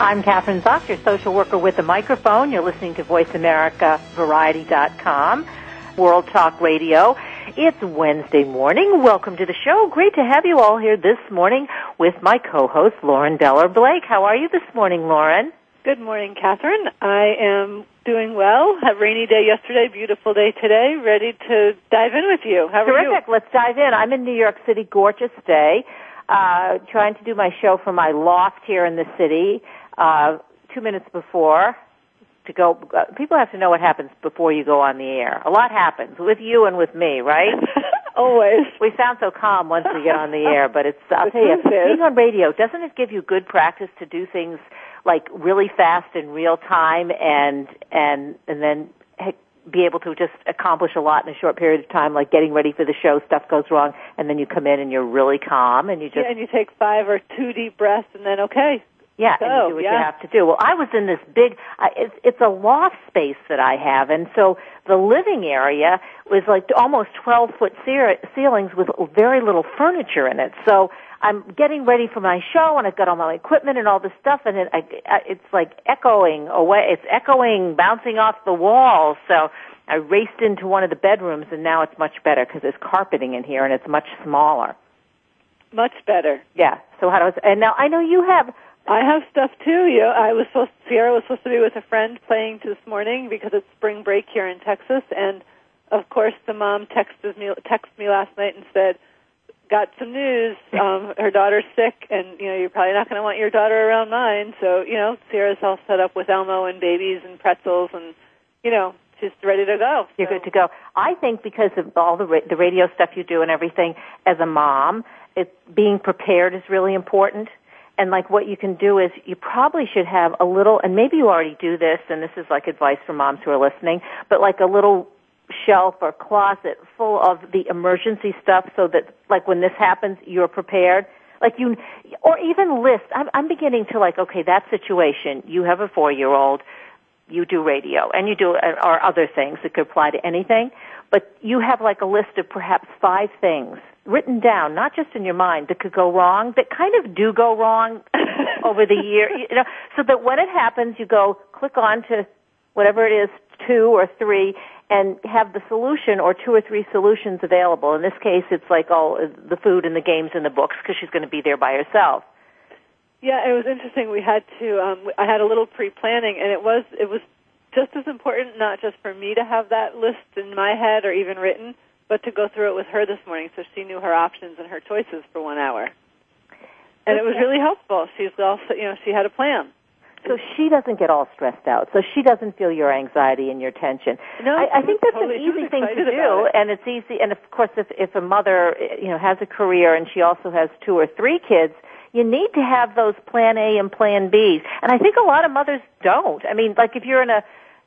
I'm Kathryn Zox, your social worker with the microphone. You're listening to VoiceAmericaVariety.com, World Talk Radio. It's Wednesday morning. Welcome to the show. Great to have you all here this morning with my co-host, Lauren Beller Blake. How are you this morning, Lauren? Good morning, Kathryn. I am doing well. Had rainy day yesterday, beautiful day today. Ready to dive in with you. How Terrific. are you? Let's dive in. I'm in New York City, gorgeous day. Uh, trying to do my show from my loft here in the city. Uh, two minutes before to go. Uh, people have to know what happens before you go on the air. A lot happens with you and with me, right? Always. We sound so calm once we get on the air, but it's. I'll The tell you, being on radio doesn't it give you good practice to do things like really fast in real time and and and then be able to just accomplish a lot in a short period of time, like getting ready for the show, stuff goes wrong, and then you come in and you're really calm and you just Yeah, and you take five or two deep breaths, and then okay. Yeah, and you do what yeah. you have to do. Well, I was in this big, uh, it's, it's a loft space that I have, and so the living area was like almost 12 foot ce- ceilings with very little furniture in it. So I'm getting ready for my show, and I've got all my equipment and all this stuff, and it, I, I, it's like echoing away. It's echoing, bouncing off the walls. So I raced into one of the bedrooms, and now it's much better because there's carpeting in here, and it's much smaller. Much better. Yeah. So how does? And now I know you have I have stuff too. You know, I was supposed Sierra was supposed to be with a friend playing this morning because it's spring break here in Texas, and of course the mom texted me texted me last night and said, "Got some news. Um, her daughter's sick, and you know you're probably not going to want your daughter around mine." So you know Sierra's all set up with Elmo and babies and pretzels, and you know she's ready to go. You're good to go. I think because of all the ra- the radio stuff you do and everything, as a mom, it, being prepared is really important. And like what you can do is you probably should have a little, and maybe you already do this, and this is like advice for moms who are listening, but like a little shelf or closet full of the emergency stuff so that like when this happens, you're prepared. Like you, or even list. I'm, I'm beginning to like, okay, that situation, you have a four year old, you do radio and you do uh, or other things that could apply to anything but you have like a list of perhaps five things written down not just in your mind that could go wrong that kind of do go wrong over the year you know so that when it happens you go click on to whatever it is two or three and have the solution or two or three solutions available in this case it's like all the food and the games and the books because she's going to be there by herself Yeah, it was interesting. We had to. Um, I had a little pre-planning, and it was it was just as important not just for me to have that list in my head or even written, but to go through it with her this morning so she knew her options and her choices for one hour. And it was really helpful. She's also, you know, she had a plan. so she doesn't get all stressed out. So she doesn't feel your anxiety and your tension. No, I, I think that's totally- an easy thing to do, and it's easy. And of course, if if a mother you know has a career and she also has two or three kids, you need to have those Plan A and Plan Bs. And I think a lot of mothers don't. I mean, like if you're in a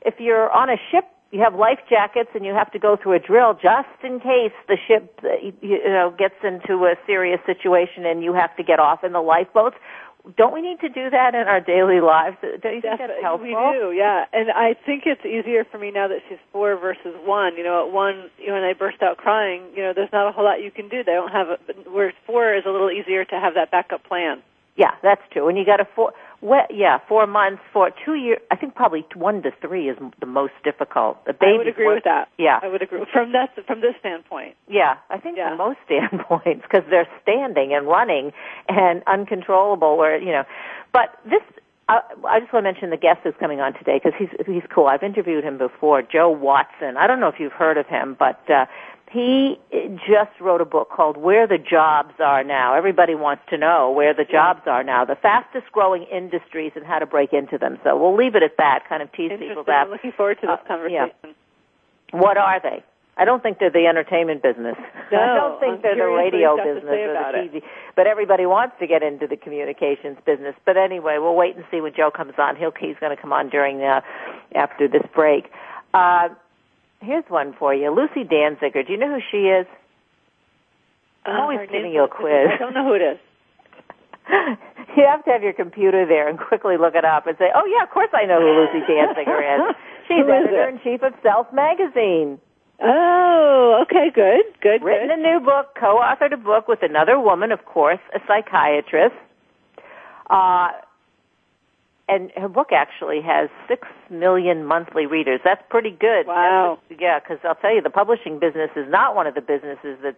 if you're on a ship. You have life jackets, and you have to go through a drill just in case the ship, you know, gets into a serious situation and you have to get off in the lifeboats. Don't we need to do that in our daily lives? Don't you think that's helpful? we do, yeah. And I think it's easier for me now that she's four versus one. You know, at one, you know, when I burst out crying, you know, there's not a whole lot you can do. They don't have a. Whereas four is a little easier to have that backup plan. Yeah, that's true. And you got a four, well, yeah, four months for two years. I think probably one to three is the most difficult. The baby I would agree with that. Yeah, I would agree from that from this standpoint. yeah. I think Yeah. from most standpoints because they're standing and running and uncontrollable. Where you know, but this. I, I just want to mention the guest who's coming on today because he's he's cool. I've interviewed him before, Joe Watson. I don't know if you've heard of him, but uh, he just wrote a book called Where the Jobs Are Now. Everybody wants to know where the jobs are now, the fastest growing industries and how to break into them. So we'll leave it at that, kind of tease people that. I'm looking forward to this Uh, conversation. yeah. What are they? I don't think they're the entertainment business. No, I don't think I'm they're the radio you've got to business or the it. TV. But everybody wants to get into the communications business. But anyway, we'll wait and see when Joe comes on. He'll he's going to come on during uh, after this break. Uh, here's one for you, Lucy Danziger. Do you know who she is? I'm Uh, always her giving you a quiz. I don't know who it is. you have to have your computer there and quickly look it up and say, "Oh yeah, of course I know who Lucy Danziger is. She's editor in chief of Self magazine." Oh, okay, good, good, Written good. a new book, co-authored a book with another woman, of course, a psychiatrist. Uh, and her book actually has six million monthly readers. That's pretty good. Wow. That's- yeah, because I'll tell you, the publishing business is not one of the businesses that's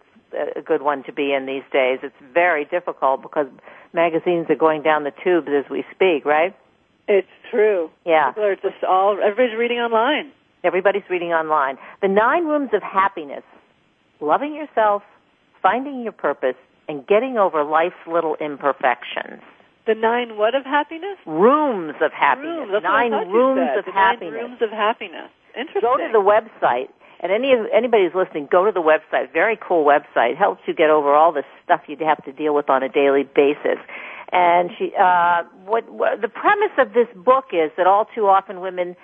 a good one to be in these days. It's very difficult because magazines are going down the tubes as we speak, right? It's true. Yeah. People are just all everybody's reading online. Everybody's reading online. The Nine Rooms of Happiness. Loving yourself, finding your purpose, and getting over life's little imperfections. The nine what of happiness? Rooms of happiness. Rooms. Nine rooms of the happiness. Nine rooms of happiness. Interesting. Go to the website, and any of anybody who's listening, go to the website. Very cool website. Helps you get over all the stuff you'd have to deal with on a daily basis. And she, uh, what, what the premise of this book is that all too often women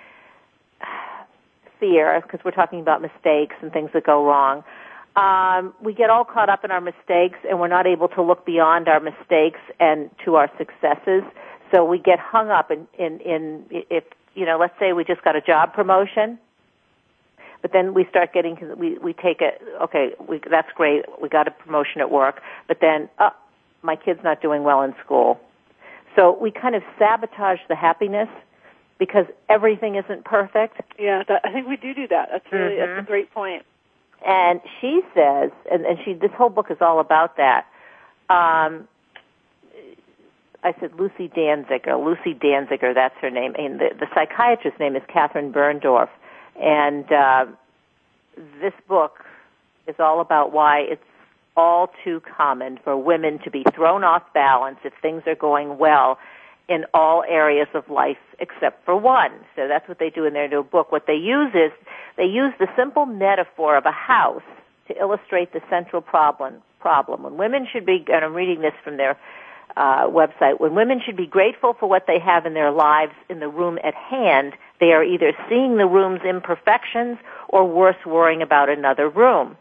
fear, because we're talking about mistakes and things that go wrong. Um, we get all caught up in our mistakes, and we're not able to look beyond our mistakes and to our successes. So we get hung up in, in, in if you know, let's say we just got a job promotion, but then we start getting we we take it. Okay, we, that's great. We got a promotion at work, but then, uh, my kid's not doing well in school. So we kind of sabotage the happiness because everything isn't perfect. Yeah, that, I think we do do that. That's really Mm-hmm. that's a great point. And she says, and, and she, this whole book is all about that. Um, I said Lucy Danziger. Lucy Danziger, that's her name. And the, the psychiatrist's name is Catherine Birndorf. And uh, this book is all about why it's all too common for women to be thrown off balance if things are going well in all areas of life except for one. So that's what they do in their new book. What they use is they use the simple metaphor of a house to illustrate the central problem. Problem when women should be, and I'm reading this from their uh, website, when women should be grateful for what they have in their lives in the room at hand, they are either seeing the room's imperfections or worse, worrying about another room.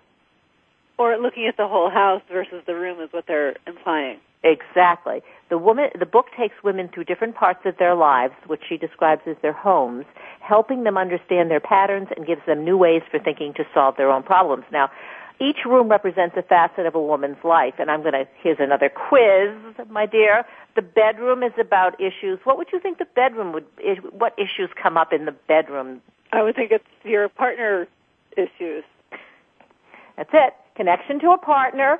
Or looking at the whole house versus the room is what they're implying. Exactly. The woman, the book takes women through different parts of their lives, which she describes as their homes, helping them understand their patterns and gives them new ways for thinking to solve their own problems. Now, each room represents a facet of a woman's life, and I'm going to, here's another quiz, my dear. The bedroom is about issues. What would you think the bedroom would, what issues come up in the bedroom? I would think it's your partner issues. That's it. Connection to a partner,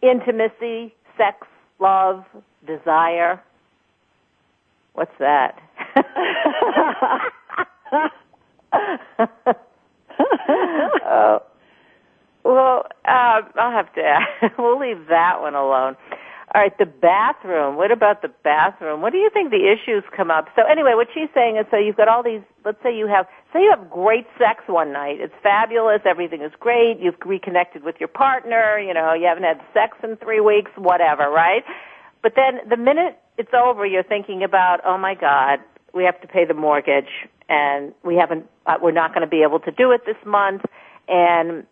intimacy, sex, love, desire. What's that? oh. Well, uh, I'll have to. we'll leave that one alone. All right, the bathroom. What about the bathroom? What do you think the issues come up? So anyway, what she's saying is, so you've got all these. Let's say you have, say you have great sex one night. It's fabulous. Everything is great. You've reconnected with your partner. You know, you haven't had sex in three weeks. Whatever, right? But then the minute it's over, you're thinking about, oh my God, we have to pay the mortgage, and we haven't. Uh, we're not going to be able to do it this month, and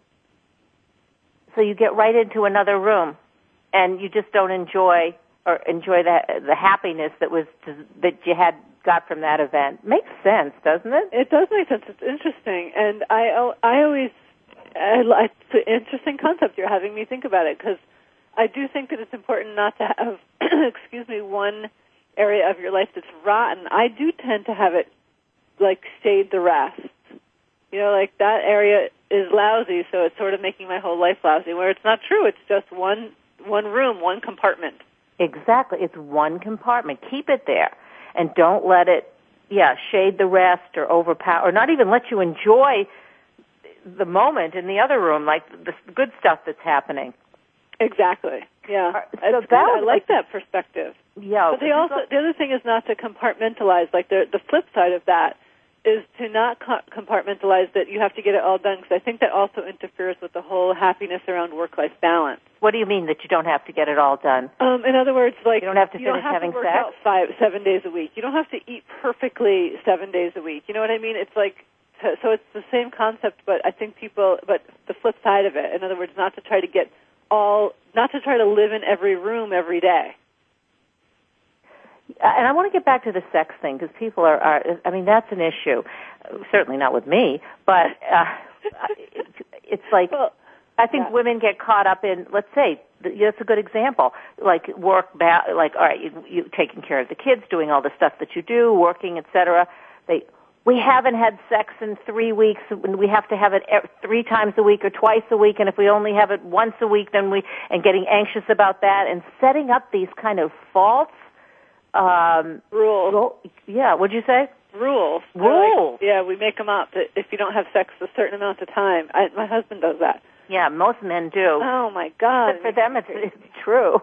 so you get right into another room and you just don't enjoy or enjoy the the happiness that was that you had got from that event. Makes sense, doesn't it? It does make sense. It's interesting, and I I always I, it's an interesting concept. You're having me think about it because I do think that it's important not to have excuse me one area of your life that's rotten. I do tend to have it like shade the rest. You know, like that area is lousy, so it's sort of making my whole life lousy. Where it's not true. It's just one one room, one compartment. Exactly. It's one compartment. Keep it there, and don't let it, yeah, shade the rest or overpower, or not even let you enjoy the moment in the other room, like the good stuff that's happening. Exactly. Yeah. So that good. I like that perspective. Yeah. But they also the other thing is not to compartmentalize. Like the the flip side of that is to not compartmentalize that you have to get it all done because I think that also interferes with the whole happiness around work-life balance. What do you mean that you don't have to get it all done? Um, in other words, like you don't have to finish have having to work sex out five, seven days a week. You don't have to eat perfectly seven days a week. You know what I mean? It's like so it's the same concept, but I think people, but the flip side of it. In other words, not to try to get all, not to try to live in every room every day. And I want to get back to the sex thing because people are, are, I mean, that's an issue. Certainly not with me, but uh, it's like well, I think yeah. women get caught up in. Let's say that's a good example. Like work, ba- like all right, you, you taking care of the kids, doing all the stuff that you do, working, etc. They we haven't had sex in three weeks and we have to have it three times a week or twice a week and if we only have it once a week then we and getting anxious about that and setting up these kind of false um rules yeah what'd you say rules rules like, yeah we make them up that if you don't have sex a certain amount of time I, my husband does that yeah most men do oh my god but for them it's it's true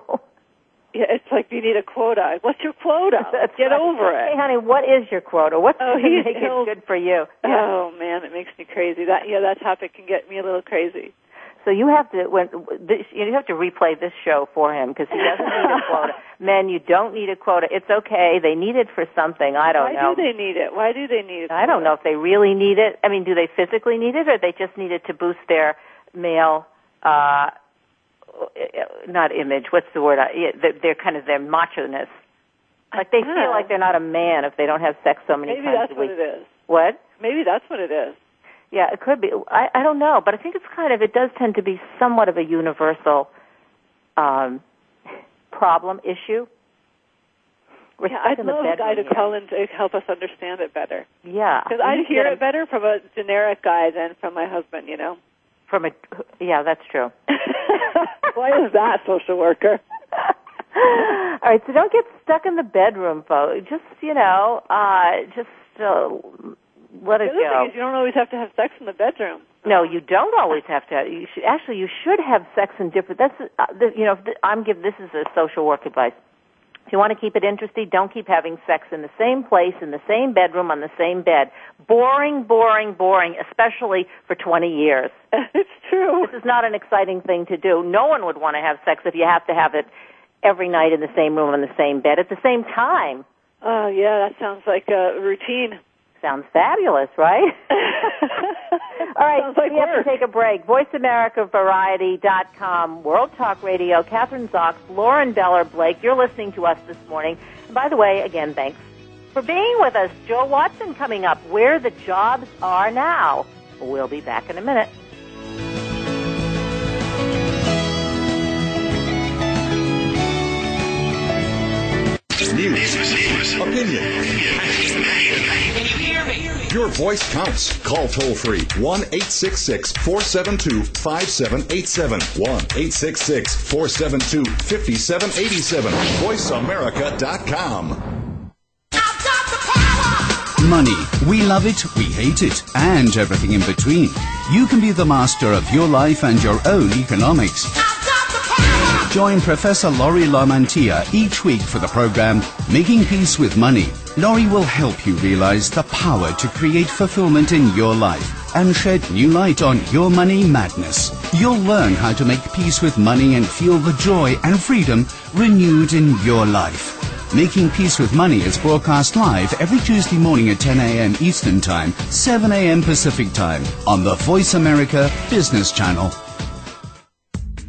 yeah, it's like you need a quota. What's your quota? That's Get right. over it. Hey, honey, what is your quota? What's oh, going to make it good for you? Oh man, it makes me crazy. That yeah, that topic can get me a little crazy. So you have to when this, you have to replay this show for him because he doesn't need a quota. Men, you don't need a quota. It's okay. They need it for something. I don't Why know. Why do they need it? Why do they need it? I don't know if they really need it. I mean, do they physically need it, or they just need it to boost their male? uh not image. What's the word? They're kind of their macho ness. Like they feel like they're not a man if they don't have sex so many Maybe times a week. Maybe that's what it is. What? Maybe that's what it is. Yeah, it could be. I, I don't know, but I think it's kind of it does tend to be somewhat of a universal um, problem issue. We're yeah, I'd love a guy to call in to help us understand it better. Yeah, because I'd hear it better from a generic guy than from my husband. You know. from a. Yeah, that's true. Why is that, social worker? All right, so don't get stuck in the bedroom, folks. Just you know, uh, just uh, let The it other go. thing is you don't always have to have sex in the bedroom. No, you don't always have to. You should, actually, you should have sex in different. That's uh, the, you know. if the- I'm give this is a social work advice. If you want to keep it interesting, don't keep having sex in the same place, in the same bedroom, on the same bed. Boring, boring, boring. Especially for 20 years. it's true. This is not an exciting thing to do. No one would want to have sex if you have to have it every night in the same room on the same bed at the same time. Oh yeah, that sounds like a routine. Sounds fabulous, right? All right, Sounds like we have to take a break. VoiceAmericaVariety.com, World Talk Radio, Kathryn Zox, Lauren Beller Blake. You're listening to us this morning. And by the way, again, thanks for being with us. Joe Watson coming up, Where the Jobs Are Now. We'll be back in a minute. News, opinion. Your voice counts. Call toll free 1 866 472 5787. 1 866 472 5787. VoiceAmerica.com. Money. We love it, we hate it, and everything in between. You can be the master of your life and your own economics. Join Professor Laurie Lamantia each week for the program Making Peace with Money. Laurie will help you realize the power to create fulfillment in your life and shed new light on your money madness. You'll learn how to make peace with money and feel the joy and freedom renewed in your life. Making Peace with Money is broadcast live every Tuesday morning at 10 a.m. Eastern Time, 7 a.m. Pacific Time on the Voice America Business Channel.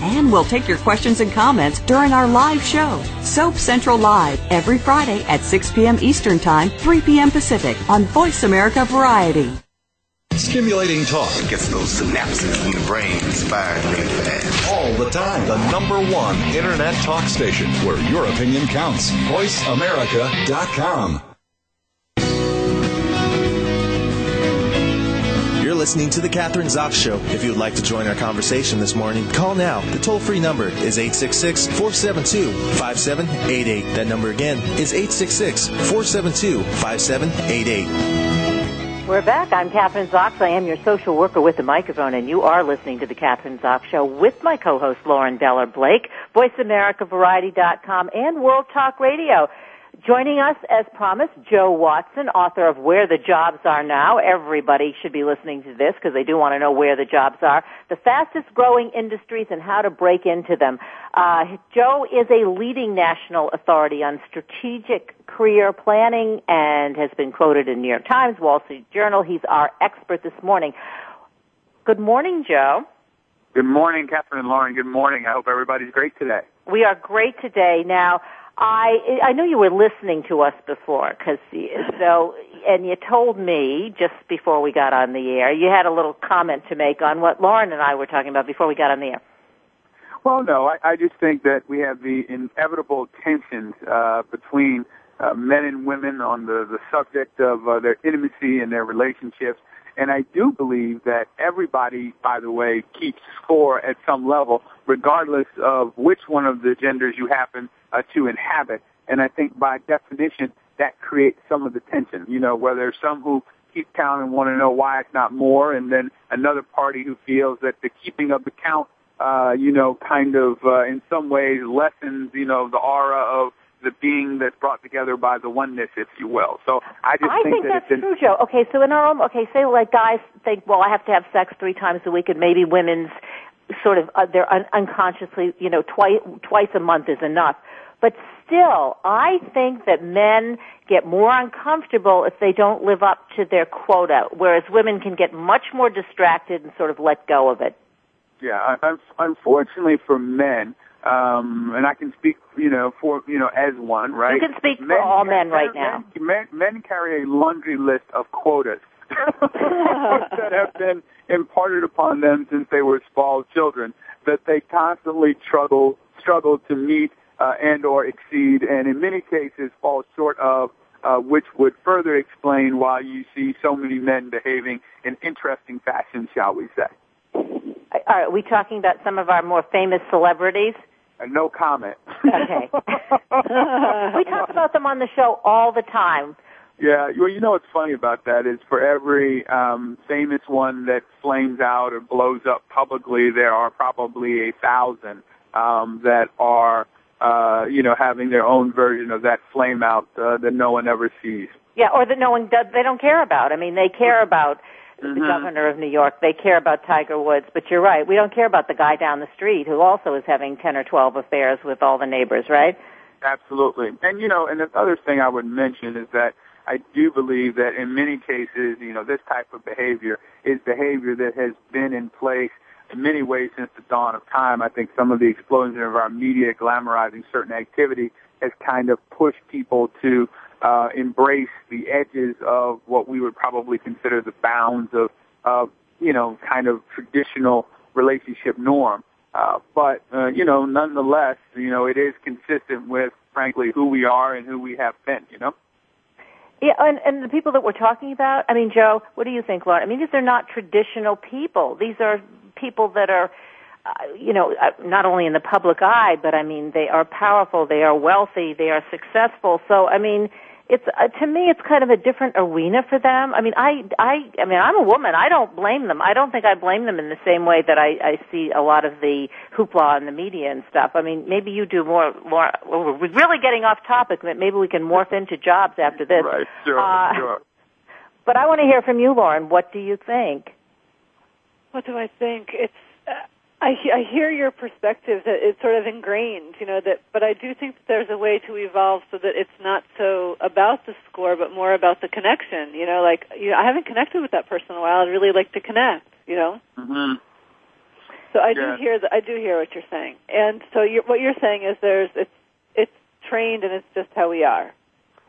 And we'll take your questions and comments during our live show, Soap Central Live, every Friday at 6 p.m. Eastern Time, 3 p.m. Pacific on Voice America Variety. Stimulating talk. It gets those synapses in the brain firing really fast. All the time. The number one internet talk station where your opinion counts. VoiceAmerica.com. listening to The Kathryn Zox Show. If you would like to join our conversation this morning, call now. The toll free number is 866 472 5788. That number again is 866 472 5788. We're back. I'm Kathryn Zox. I am your social worker with the microphone, and you are listening to the Kathryn Zox Show with my co-host Lauren Beller Blake, VoiceAmericaVariety.com, and World Talk Radio. Joining us, as promised, Joe Watson, author of Where the Jobs Are Now. Everybody should be listening to this because they do want to know where the jobs are. The fastest growing industries and how to break into them. Uh, Joe is a leading national authority on strategic career planning and has been quoted in New York Times, Wall Street Journal. He's our expert this morning. Good morning, Joe. Good morning, Kathryn and Lauren. Good morning. I hope everybody's great today. We are great today. Now, I I know you were listening to us before, cause so and you told me just before we got on the air you had a little comment to make on what Lauren and I were talking about before we got on the air. Well, no, I, I just think that we have the inevitable tensions uh, between uh, men and women on the the subject of uh, their intimacy and their relationships. And I do believe that everybody, by the way, keeps score at some level, regardless of which one of the genders you happen uh, to inhabit. And I think by definition, that creates some of the tension. You know, where there's some who keep count and want to know why it's not more, and then another party who feels that the keeping of the count, uh, you know, kind of uh, in some ways lessens, you know, the aura of the being that's brought together by the oneness, if you will. So I just I think, think that that's it's true, Joe. Okay, so in our own, okay, say like guys think, well, I have to have sex three times a week, and maybe women's sort of uh, they're un- unconsciously, you know, twice twice a month is enough. But still, I think that men get more uncomfortable if they don't live up to their quota, whereas women can get much more distracted and sort of let go of it. Yeah, un- unfortunately for men, um, and I can speak, you know, for you know as one, right? You can speak for all men right now. Men, men carry a laundry list of quotas that have been imparted upon them since they were small children that they constantly struggle struggle to meet uh, and or exceed, and in many cases fall short of, uh, which would further explain why you see so many men behaving in interesting fashion, shall we say. Are we talking about some of our more famous celebrities? Uh, no comment. Okay. we talk about them on the show all the time. Yeah, well, you know what's funny about that is for every um, famous one that flames out or blows up publicly, there are probably a thousand um, that are, uh, you know, having their own version of that flame out uh, that no one ever sees. Yeah, or that no one does, they don't care about. I mean, they care about Mm-hmm. the governor of New York. They care about Tiger Woods, but you're right. We don't care about the guy down the street who also is having 10 or 12 affairs with all the neighbors, right? Absolutely. And, you know, and the other thing I would mention is that I do believe that in many cases, you know, this type of behavior is behavior that has been in place in many ways since the dawn of time. I think some of the explosion of our media glamorizing certain activity has kind of pushed people to uh, embrace the edges of what we would probably consider the bounds of, of you know, kind of traditional relationship norm. Uh, but, uh, you know, nonetheless, you know, it is consistent with, frankly, who we are and who we have been, you know? Yeah, and, and the people that we're talking about, I mean, Joe, what do you think, Lauren? I mean, these are not traditional people. These are people that are, uh, you know, uh, not only in the public eye, but I mean, they are powerful, they are wealthy, they are successful. So, I mean, it's uh, to me it's kind of a different arena for them. I mean, I I I mean, I'm a woman. I don't blame them. I don't think I blame them in the same way that I I see a lot of the hoopla in the media and stuff. I mean, maybe you do more more we're really getting off topic, but maybe we can morph into jobs after this. Right, sure, uh, sure. But I want to hear from you, Lauren. What do you think? What do I think? It's uh, I, I hear your perspective that it's sort of ingrained, you know, that, but I do think that there's a way to evolve so that it's not so about the score, but more about the connection, you know, like, you know, I haven't connected with that person in a while. I'd really like to connect, you know? Mm-hmm. So I yeah. do hear that, I do hear what you're saying. And so you're, what you're saying is there's, it's, it's trained and it's just how we are.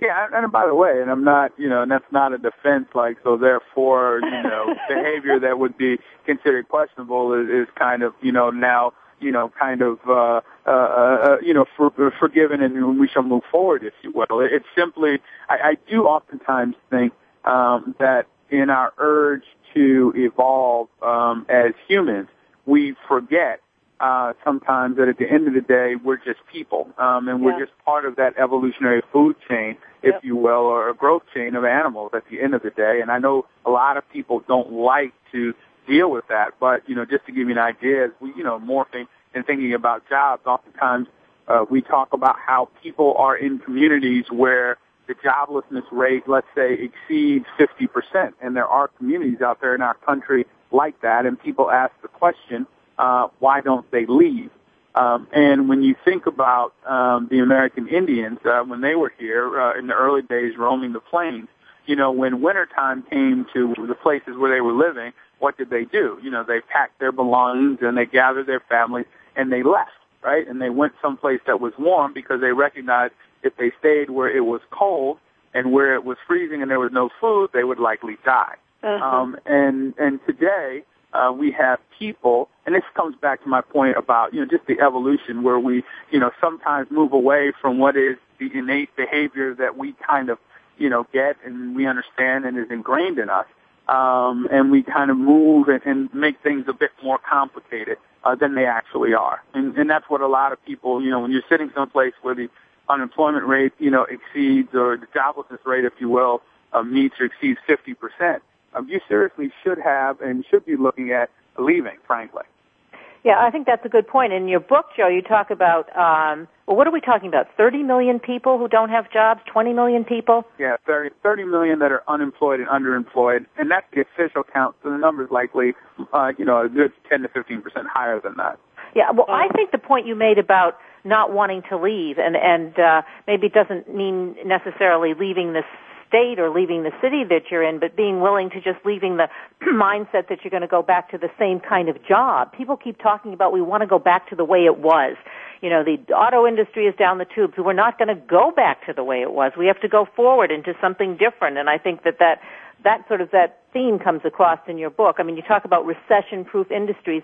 Yeah, and by the way, and I'm not, you know, and that's not a defense, like, so therefore, you know, behavior that would be considered questionable is, is kind of, you know, now, you know, kind of, uh, uh, uh, you know, for, forgiven and we shall move forward, if you will. It's simply, I, I do oftentimes think, um, that in our urge to evolve, um, as humans, we forget uh, sometimes that at the end of the day, we're just people, um, and we're just part of that evolutionary food chain, if yep. you will, or a growth chain of animals at the end of the day. And I know a lot of people don't like to deal with that, but, you know, just to give you an idea, as we, you know, morphing and thinking about jobs, oftentimes uh, we talk about how people are in communities where the joblessness rate, let's say, exceeds 50%. And there are communities out there in our country like that, and people ask the question, uh, why don't they leave? Um, and when you think about um, the American Indians, uh, when they were here uh, in the early days roaming the plains, you know, when wintertime came to the places where they were living, what did they do? You know, they packed their belongings and they gathered their families and they left, right? And they went someplace that was warm because they recognized if they stayed where it was cold and where it was freezing and there was no food, they would likely die. Uh-huh. Um, and and today, uh, we have people, and this comes back to my point about, you know, just the evolution where we, you know, sometimes move away from what is the innate behavior that we kind of, you know, get and we understand and is ingrained in us. Um, and we kind of move and, and make things a bit more complicated uh, than they actually are. And, and that's what a lot of people, you know, when you're sitting someplace where the unemployment rate, you know, exceeds or the joblessness rate, if you will, uh, meets or exceeds 50 percent um, you seriously should have and should be looking at leaving, frankly. Yeah, I think that's a good point. In your book, Joe, you talk about, um, well, what are we talking about? 30 million people who don't have jobs? 20 million people? Yeah, 30, 30 million that are unemployed and underemployed, and that's the official count. So the number's likely, uh, you know, a good 10 to 15 percent higher than that. Yeah, well, I think the point you made about not wanting to leave, and and uh, maybe it doesn't mean necessarily leaving this state or leaving the city that you're in, but being willing to just leaving the mindset that you're going to go back to the same kind of job. People keep talking about we want to go back to the way it was. You know, the auto industry is down the tubes. We're not going to go back to the way it was. We have to go forward into something different. And I think that that that sort of that theme comes across in your book. I mean, you talk about recession-proof industries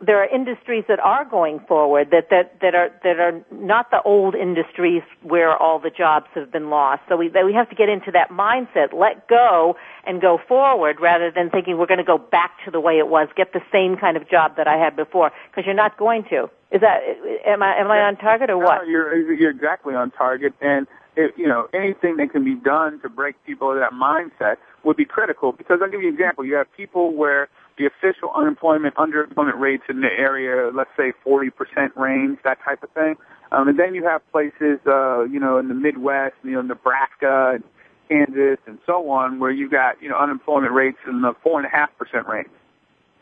there are industries that are going forward that, that, that are that are not the old industries where all the jobs have been lost. So we that we have to get into that mindset, let go and go forward rather than thinking we're going to go back to the way it was, get the same kind of job that I had before because you're not going to. Is that am I am I on target or what? No, you're you're exactly on target and if, you know, anything that can be done to break people of that mindset would be critical because I'll give you an example. You have people where the official unemployment, underemployment rates in the area, let's say 40% range, that type of thing. Um, and then you have places, uh, you know, in the Midwest, you know, Nebraska and Kansas and so on, where you got, you know, unemployment rates in the 4.5% range.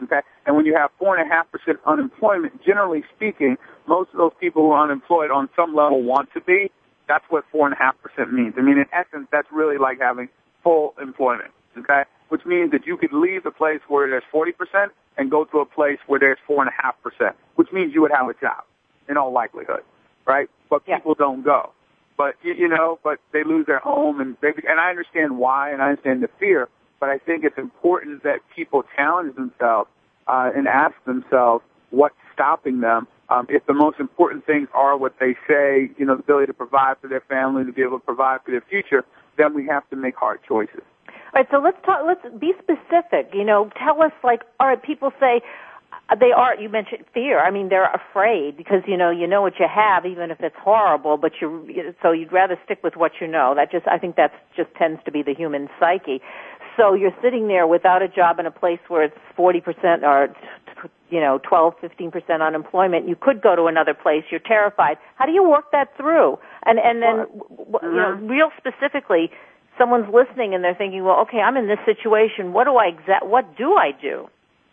Okay? And when you have 4.5% unemployment, generally speaking, most of those people who are unemployed on some level want to be. That's what 4.5% means. I mean, in essence, that's really like having full employment. Okay? Which means that you could leave the place where there's 40% and go to a place where there's 4.5%, which means you would have a job in all likelihood, right? But yeah. people don't go. But, you, you know, but they lose their home and they, and I understand why and I understand the fear, but I think it's important that people challenge themselves, uh, and ask themselves what's stopping them. Um, if the most important things are what they say, you know, the ability to provide for their family, to be able to provide for their future, then we have to make hard choices. All right, so let's talk. Let's be specific. You know, tell us like, all right. People say, Uh, They are. You mentioned fear. I mean, they're afraid because you know you know what you have, even if it's horrible. But you so you'd rather stick with what you know. That just I think that's just tends to be the human psyche. So you're sitting there without a job in a place where it's forty percent or you know twelve, fifteen percent unemployment. You could go to another place. You're terrified. How do you work that through? And and then you know real specifically, someone's listening and they're thinking, well, okay, I'm in this situation. What do I exa- What do I do?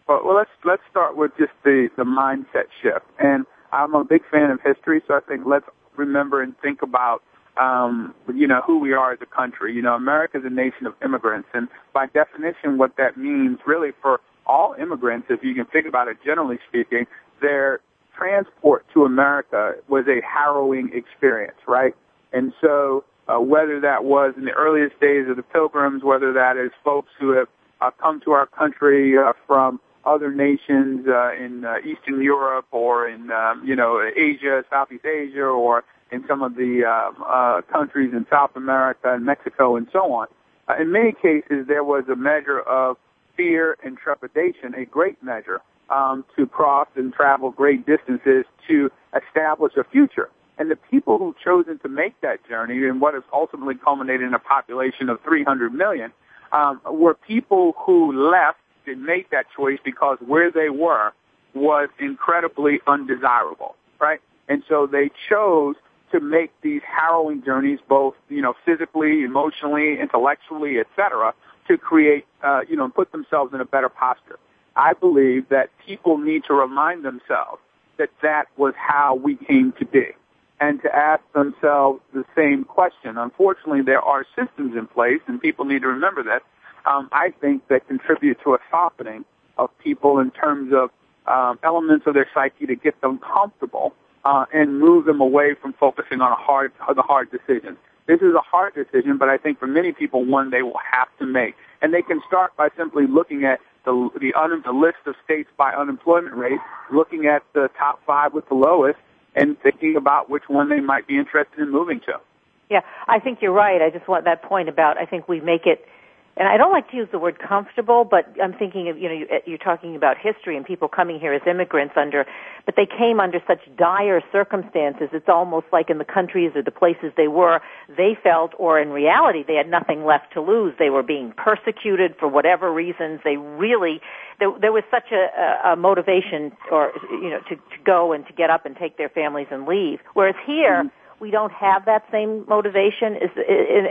Well, well, let's let's start with just the the mindset shift. And I'm a big fan of history, so I think let's remember and think about um, you know who we are as a country. You know, America is a nation of immigrants, and by definition, what that means really for all immigrants, if you can think about it generally speaking, their transport to America was a harrowing experience, right? And so, uh, whether that was in the earliest days of the Pilgrims, whether that is folks who have uh, come to our country uh, from other nations uh, in uh, Eastern Europe or in um, you know Asia, Southeast Asia, or in some of the um, uh, countries in South America and Mexico and so on. Uh, in many cases, there was a measure of fear and trepidation, a great measure, um, to cross and travel great distances to establish a future. And the people who've chosen to make that journey and what has ultimately culminated in a population of 300 million um, were people who left and made that choice because where they were was incredibly undesirable, right? And so they chose to make these harrowing journeys, both you know physically, emotionally, intellectually, etc., to create uh, you know put themselves in a better posture. I believe that people need to remind themselves that that was how we came to be, and to ask themselves the same question. Unfortunately, there are systems in place, and people need to remember that. Um, I think that contribute to a softening of people in terms of um, elements of their psyche to get them comfortable uh, and move them away from focusing on a hard, the hard decisions. This is a hard decision, but I think for many people, one they will have to make. And they can start by simply looking at the the, un, the list of states by unemployment rate, looking at the top five with the lowest, and thinking about which one they might be interested in moving to. Yeah, I think you're right. I just want that point about I think we make it and I don't like to use the word comfortable, but I'm thinking of, you know, you're talking about history and people coming here as immigrants under, but they came under such dire circumstances. It's almost like in the countries or the places they were, they felt, or in reality, they had nothing left to lose. They were being persecuted for whatever reasons. They really, there, there was such a, a motivation or, you know, to, to go and to get up and take their families and leave. Whereas here, mm-hmm we don't have that same motivation is,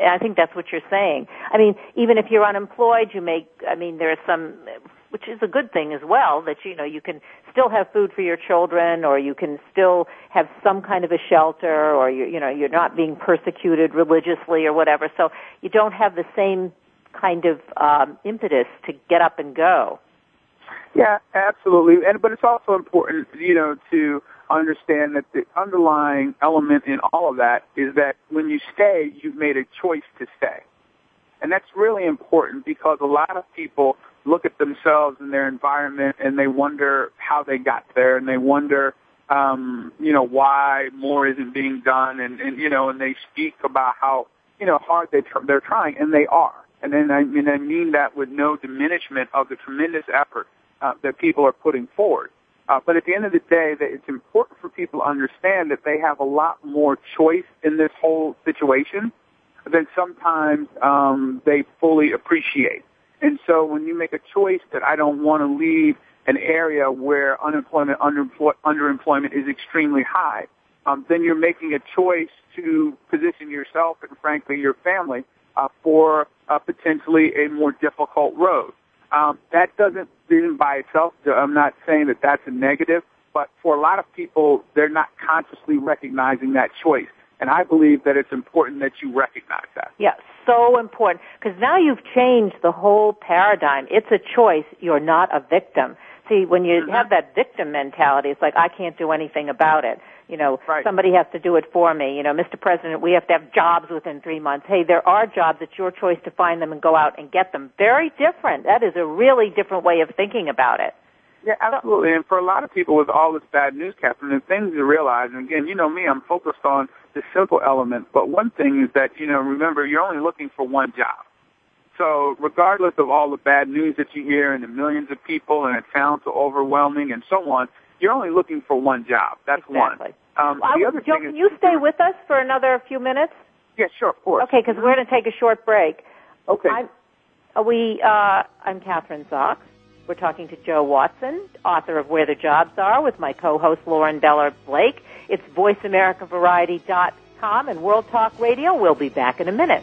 I think that's what you're saying. I mean, even if you're unemployed, you make I mean there's some which is a good thing as well that you know you can still have food for your children or you can still have some kind of a shelter or you you know you're not being persecuted religiously or whatever. So you don't have the same kind of um impetus to get up and go. Yeah, absolutely. And but it's also important, you know, to understand that the underlying element in all of that is that when you stay, you've made a choice to stay. And that's really important because a lot of people look at themselves and their environment and they wonder how they got there and they wonder, um, you know, why more isn't being done and, and you know, and they speak about how, you know, hard they tr- they're trying and they are. And then I mean, I mean that with no diminishment of the tremendous effort uh, that people are putting forward. Uh, but at the end of the day, that it's important for people to understand that they have a lot more choice in this whole situation than sometimes um, they fully appreciate. And so when you make a choice that I don't want to leave an area where unemployment, underemploy- underemployment is extremely high, um, then you're making a choice to position yourself and frankly your family uh, for uh, potentially a more difficult road. Um, that doesn't even by itself. I'm not saying that that's a negative, but for a lot of people, they're not consciously recognizing that choice. And I believe that it's important that you recognize that. Yeah, so important. Because now you've changed the whole paradigm. It's a choice. You're not a victim. See, when you mm-hmm. have that victim mentality, it's like, I can't do anything about it. You know, right. somebody has to do it for me. You know, Mr. President, we have to have jobs within three months. Hey, there are jobs. It's your choice to find them and go out and get them. Very different. That is a really different way of thinking about it. Yeah, absolutely. And for a lot of people with all this bad news, Kathryn, the things to realize, and again, you know me, I'm focused on the simple element, but one thing is that, you know, remember, you're only looking for one job. So regardless of all the bad news that you hear and the millions of people and it sounds overwhelming and so on, you're only looking for one job. That's exactly. one. Um, well, the other Joe, thing can is, you stay with us for another few minutes? Yeah, sure, of course. Okay, because we're going to take a short break. Okay. I'm, we, uh, I'm Kathryn Zox. We're talking to Joe Watson, author of Where the Jobs Are, with my co-host Lauren Beller Blake. It's VoiceAmericaVariety.com and World Talk Radio. We'll be back in a minute.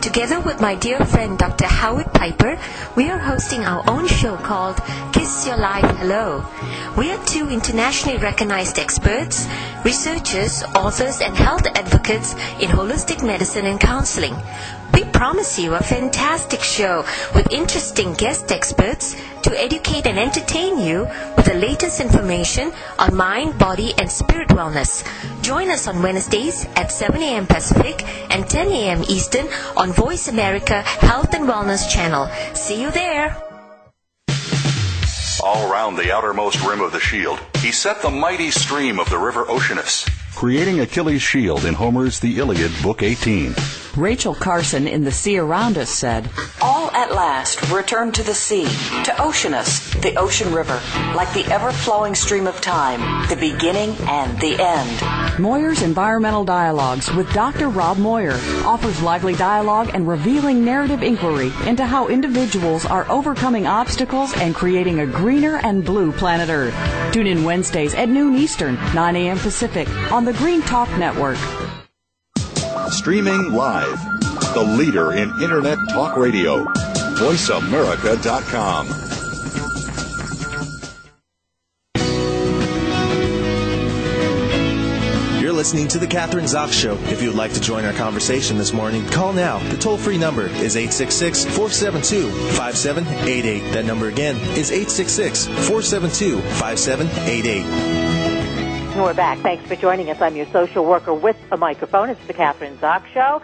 Together with my dear friend Dr. Howard Peiper, we are hosting our own show called Kiss Your Life Hello. We are two internationally recognized experts, researchers, authors, and health advocates in holistic medicine and counseling. We promise you a fantastic show with interesting guest experts to educate and entertain you with the latest information on mind, body, and spirit wellness. Join us on Wednesdays at 7 a.m. Pacific and 10 a.m. Eastern on Voice America Health and Wellness Channel. See you there. All around the outermost rim of the shield, he set the mighty stream of the river Oceanus, creating Achilles' shield in Homer's The Iliad, Book 18. Rachel Carson in The Sea Around Us said, All at last return to the sea, to Oceanus, the ocean river, like the ever flowing stream of time, the beginning and the end. Moir's Environmental Dialogues with Dr. Rob Moyer offers lively dialogue and revealing narrative inquiry into how individuals are overcoming obstacles and creating a greener and blue planet Earth. Tune in Wednesdays at noon Eastern, 9 a.m. Pacific on the Green Talk Network. Streaming live, the leader in Internet talk radio, voiceamerica.com. You're listening to The Kathryn Zox Show. If you would like to join our conversation this morning, call now. The toll free number is 866 472 5788. That number again is 866 472 5788. And we're back. Thanks for joining us. I'm your social worker with a microphone. It's the Kathryn Zox Show.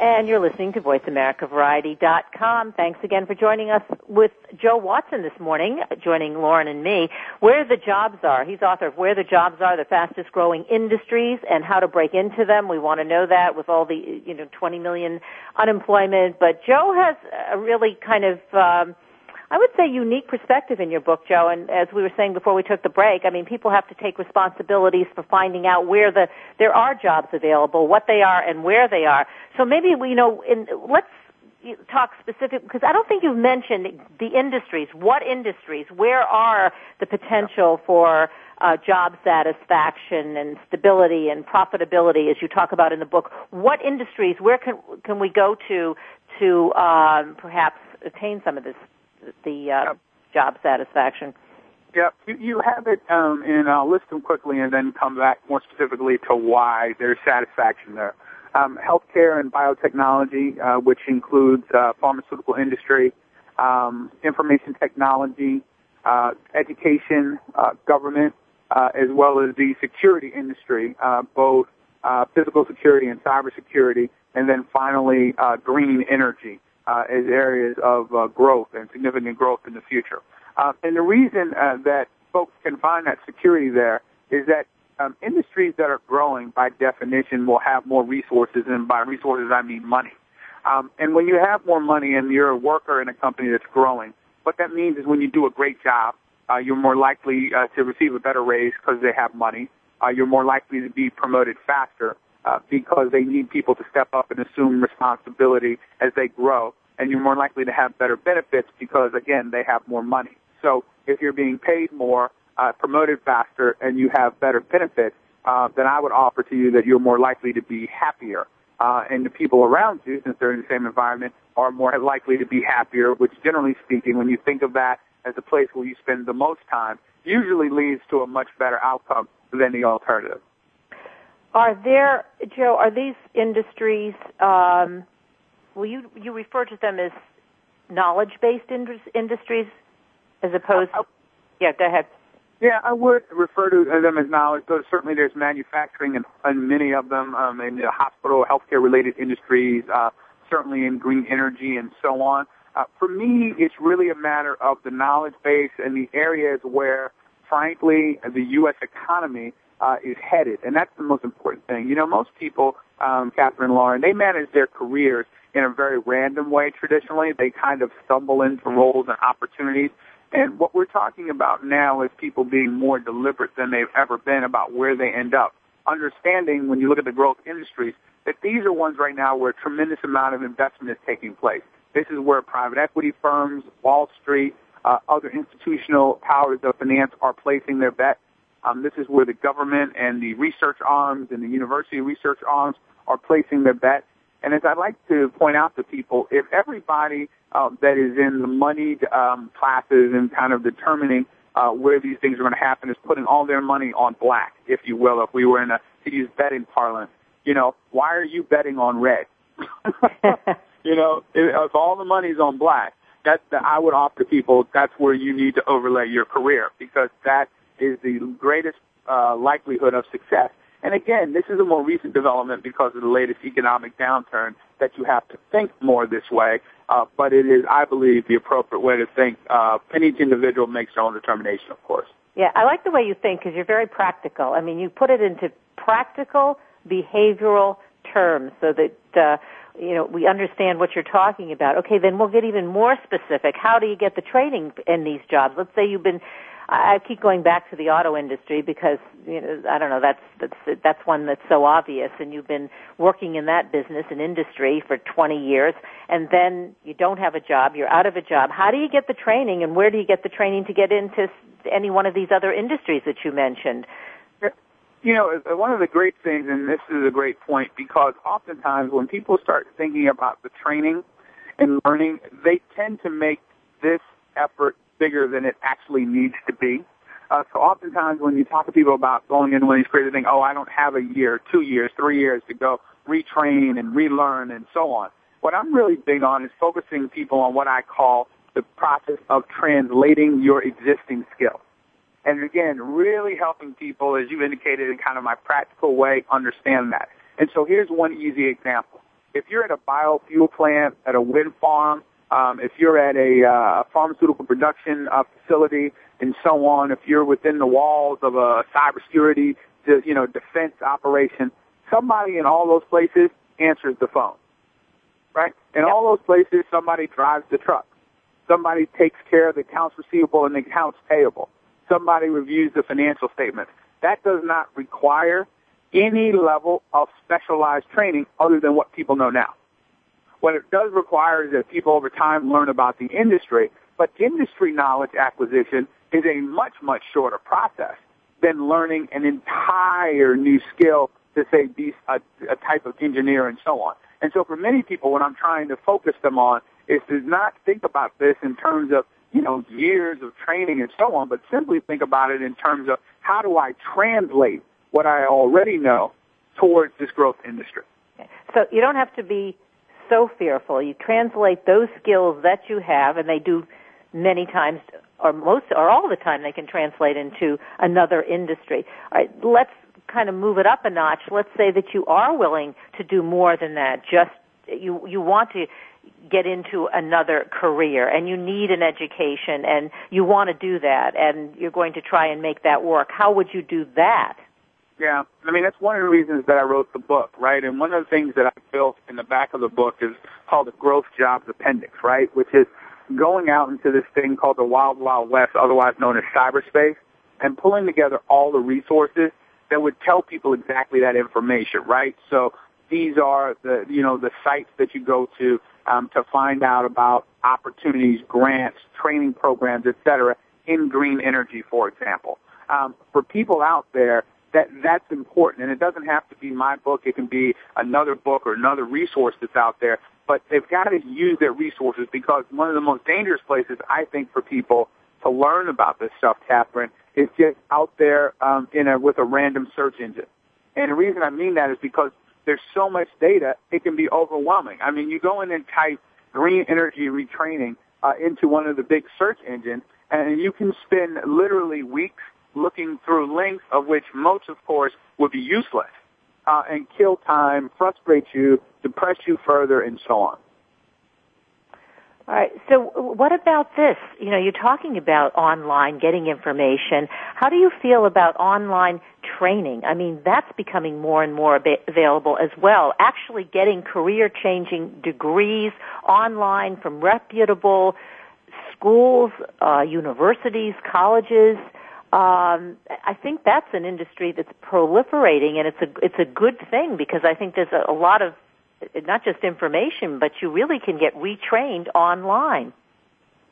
And you're listening to VoiceAmericaVariety.com. Thanks again for joining us with Joe Watson this morning, joining Lauren and me. Where the jobs are. He's author of Where the Jobs Are, the fastest growing industries and how to break into them. We want to know that with all the, you know, 20 million unemployment. But Joe has a really kind of, um, I would say unique perspective in your book, Joe. And as we were saying before we took the break, I mean, people have to take responsibilities for finding out where the there are jobs available, what they are, and where they are. So maybe we, you know, in, let's talk specific because I don't think you've mentioned the industries. What industries? Where are the potential for uh, job satisfaction and stability and profitability, as you talk about in the book? What industries? Where can can we go to to um, perhaps attain some of this the uh, Yep. job satisfaction? Yep, you, you have it, um, and I'll list them quickly and then come back more specifically to why there's satisfaction there. Um, healthcare and biotechnology, uh, which includes uh, pharmaceutical industry, um, information technology, uh, education, uh, government, uh, as well as the security industry, uh, both uh, physical security and cybersecurity, and then finally uh, green energy uh, as areas of uh, growth and significant growth in the future. Uh, and the reason uh, that folks can find that security there is that um, industries that are growing, by definition, will have more resources, and by resources I mean money. Um, and when you have more money and you're a worker in a company that's growing, what that means is when you do a great job, uh, you're more likely uh, to receive a better raise because they have money. Uh, you're more likely to be promoted faster uh, because they need people to step up and assume responsibility as they grow. And you're more likely to have better benefits because, again, they have more money. So if you're being paid more, uh, promoted faster, and you have better benefits, uh, then I would offer to you that you're more likely to be happier. Uh, and the people around you, since they're in the same environment, are more likely to be happier, which generally speaking, when you think of that as a place where you spend the most time, usually leads to a much better outcome than the alternative. Are there, Joe? Are these industries? Um, well, you you refer to them as knowledge-based industries as opposed. To, yeah, go ahead. Yeah, I would refer to them as knowledge, but certainly there's manufacturing and, in many of them, um, in the hospital, healthcare-related industries, uh, certainly in green energy and so on. Uh, for me, it's really a matter of the knowledge base and the areas where, frankly, the U.S. economy uh, is headed, and that's the most important thing. You know, most people, um, Kathryn Lauren, they manage their careers in a very random way. Traditionally, they kind of stumble into roles and opportunities. And what we're talking about now is people being more deliberate than they've ever been about where they end up. Understanding when you look at the growth industries that these are ones right now where a tremendous amount of investment is taking place. This is where private equity firms, Wall Street, uh, other institutional powers of finance are placing their bet. Um, this is where the government and the research arms and the university research arms are placing their bet. And as I like to point out to people, if everybody uh, that is in the moneyed um, classes and kind of determining uh, where these things are going to happen is putting all their money on black, if you will, if we were in a to use betting parlance, you know, why are you betting on red? you know, if, if all the money's on black, that, that I would offer people that's where you need to overlay your career because that is the greatest uh, likelihood of success. And again, this is a more recent development because of the latest economic downturn that you have to think more this way. Uh, but it is, I believe, the appropriate way to think. Uh, and each individual makes their own determination, of course. Yeah, I like the way you think because you're very practical. I mean, you put it into practical behavioral terms so that uh, you know we understand what you're talking about. Okay, then we'll get even more specific. How do you get the training in these jobs? Let's say you've been I keep going back to the auto industry because you know I don't know that's that's that's one that's so obvious and you've been working in that business and industry for 20 years and then you don't have a job you're out of a job. How do you get the training and where do you get the training to get into any one of these other industries that you mentioned? You know uh, one of the great things and this is a great point because oftentimes when people start thinking about the training and learning they tend to make this effort bigger than it actually needs to be. Uh, so oftentimes when you talk to people about going into one of these crazy things, oh, I don't have a year, two years, three years to go retrain and relearn and so on. What I'm really big on is focusing people on what I call the process of translating your existing skills. And again, really helping people, as you indicated in kind of my practical way, understand that. And so here's one easy example. If you're at a biofuel plant, at a wind farm, um, if you're at a uh, pharmaceutical production uh, facility and so on, if you're within the walls of a cybersecurity, you know, defense operation, somebody in all those places answers the phone, right? In yep. all those places, somebody drives the truck. Somebody takes care of the accounts receivable and the accounts payable. Somebody reviews the financial statements. That does not require any level of specialized training other than what people know now. What it does require is that people over time learn about the industry, but industry knowledge acquisition is a much, much shorter process than learning an entire new skill to say be a, a type of engineer and so on. And so for many people, what I'm trying to focus them on is to not think about this in terms of, you know, years of training and so on, but simply think about it in terms of how do I translate what I already know towards this growth industry. So you don't have to be so fearful. You translate those skills that you have, and they do many times, or most, or all the time, they can translate into another industry. All right, let's kind of move it up a notch. Let's say that you are willing to do more than that. Just you, you want to get into another career and you need an education and you want to do that and you're going to try and make that work. How would you do that? Yeah, I mean that's one of the reasons that I wrote the book, right? And one of the things that I built in the back of the book is called the Growth Jobs Appendix, right? Which is going out into this thing called the Wild Wild West, otherwise known as cyberspace, and pulling together all the resources that would tell people exactly that information, right? So these are the you know the sites that you go to um, to find out about opportunities, grants, training programs, etc. in green energy, for example. Um, for people out there that that's important. And it doesn't have to be my book. It can be another book or another resource that's out there. But they've got to use their resources because one of the most dangerous places I think for people to learn about this stuff, Kathryn, is just out there um, in a with a random search engine. And the reason I mean that is because there's so much data, it can be overwhelming. I mean, you go in and type green energy retraining uh, into one of the big search engines, and you can spend literally weeks looking through links of which most, of course, would be useless uh, and kill time, frustrate you, depress you further, and so on. All right. So what about this? You know, you're talking about online getting information. How do you feel about online training? I mean, that's becoming more and more available as well. Actually getting career changing degrees online from reputable schools, uh, universities, colleges. Um, I think that's an industry that's proliferating, and it's a it's a good thing because I think there's a, a lot of not just information, but you really can get retrained online.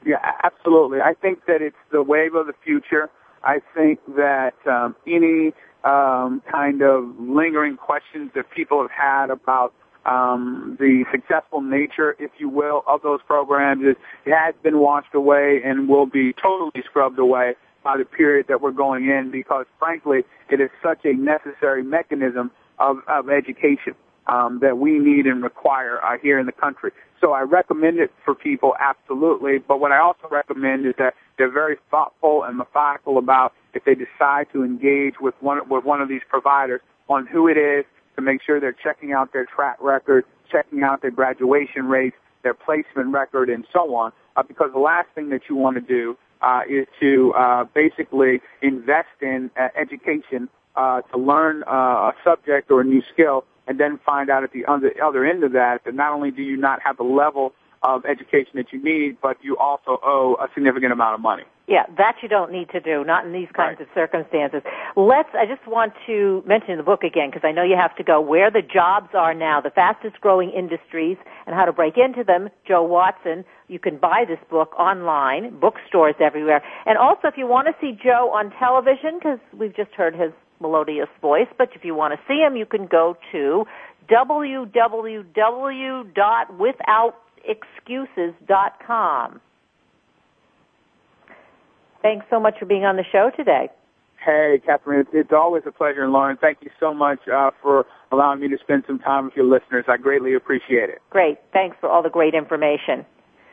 Yeah, absolutely. I think that it's the wave of the future. I think that um, any um, kind of lingering questions that people have had about um, the successful nature, if you will, of those programs it has been washed away and will be totally scrubbed away by the period that we're going in because, frankly, it is such a necessary mechanism of, of education um, that we need and require uh, here in the country. So I recommend it for people, absolutely. But what I also recommend is that they're very thoughtful and methodical about if they decide to engage with one with one of these providers on who it is to make sure they're checking out their track record, checking out their graduation rates, their placement record, and so on. Uh, because the last thing that you want to do uh, is to uh, basically invest in uh, education uh, to learn uh, a subject or a new skill and then find out at the other, other end of that that not only do you not have the level of education that you need, but you also owe a significant amount of money. Yeah, that you don't need to do, not in these kinds right. of circumstances. Let's, I just want to mention the book again because I know you have to go, Where the Jobs Are Now, the fastest growing industries and how to break into them. Joe Watson, you can buy this book online, bookstores everywhere. And also if you want to see Joe on television, because we've just heard his melodious voice. But if you want to see him, you can go to www.withoutexcuses.com. Thanks so much for being on the show today. Hey, Kathryn, it's, always a pleasure. And Lauren, thank you so much uh, for allowing me to spend some time with your listeners. I greatly appreciate it. Great. Thanks for all the great information.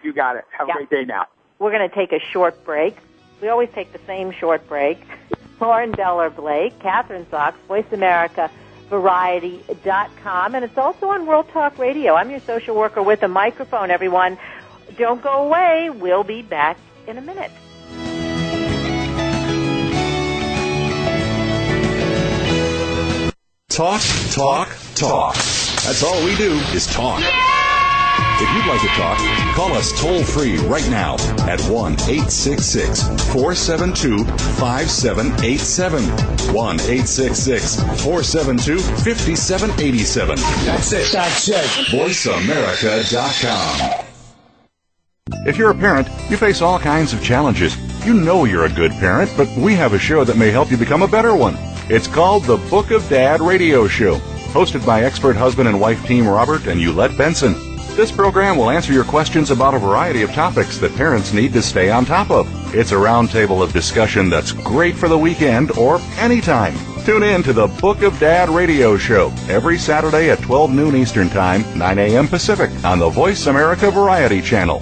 You got it. Have a great day now. We're going to take a short break. We always take the same short break. Lauren Deller Blake, Kathryn Zox, Voice America, Variety.com, and it's also on World Talk Radio. I'm your social worker with a microphone, everyone. Don't go away. We'll be back in a minute. Talk, talk, talk. That's all we do is talk. Yeah! If you'd like to talk, call us toll free right now at 1 866 472 5787. 1 866 472 5787. That's it. That's it. VoiceAmerica.com. If you're a parent, you face all kinds of challenges. You know you're a good parent, but we have a show that may help you become a better one. It's called the Book of Dad Radio Show, hosted by expert husband and wife team Robert and Yulette Benson. This program will answer your questions about a variety of topics that parents need to stay on top of. It's a roundtable of discussion that's great for the weekend or anytime. Tune in to the Book of Dad radio show every Saturday at 12 noon Eastern Time, 9 a.m. Pacific on the Voice America Variety Channel.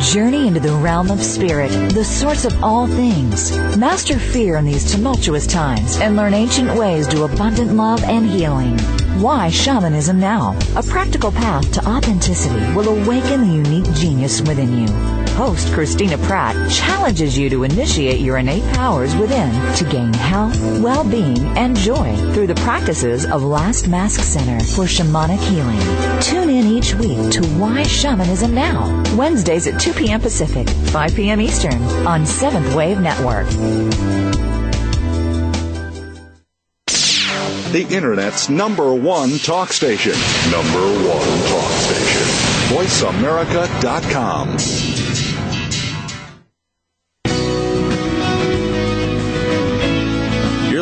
Journey into the realm of spirit, the source of all things. Master fear in these tumultuous times and learn ancient ways to abundant love and healing. Why Shamanism Now? A practical path to authenticity will awaken the unique genius within you. Host Christina Pratt challenges you to initiate your innate powers within to gain health, well-being, and joy through the practices of Last Mask Center for Shamanic Healing. Tune in each week to Why Shamanism Now? Wednesdays at 2 p.m. Pacific, 5 p.m. Eastern on Seventh Wave Network. the Internet's number one talk station. Number one talk station. VoiceAmerica.com.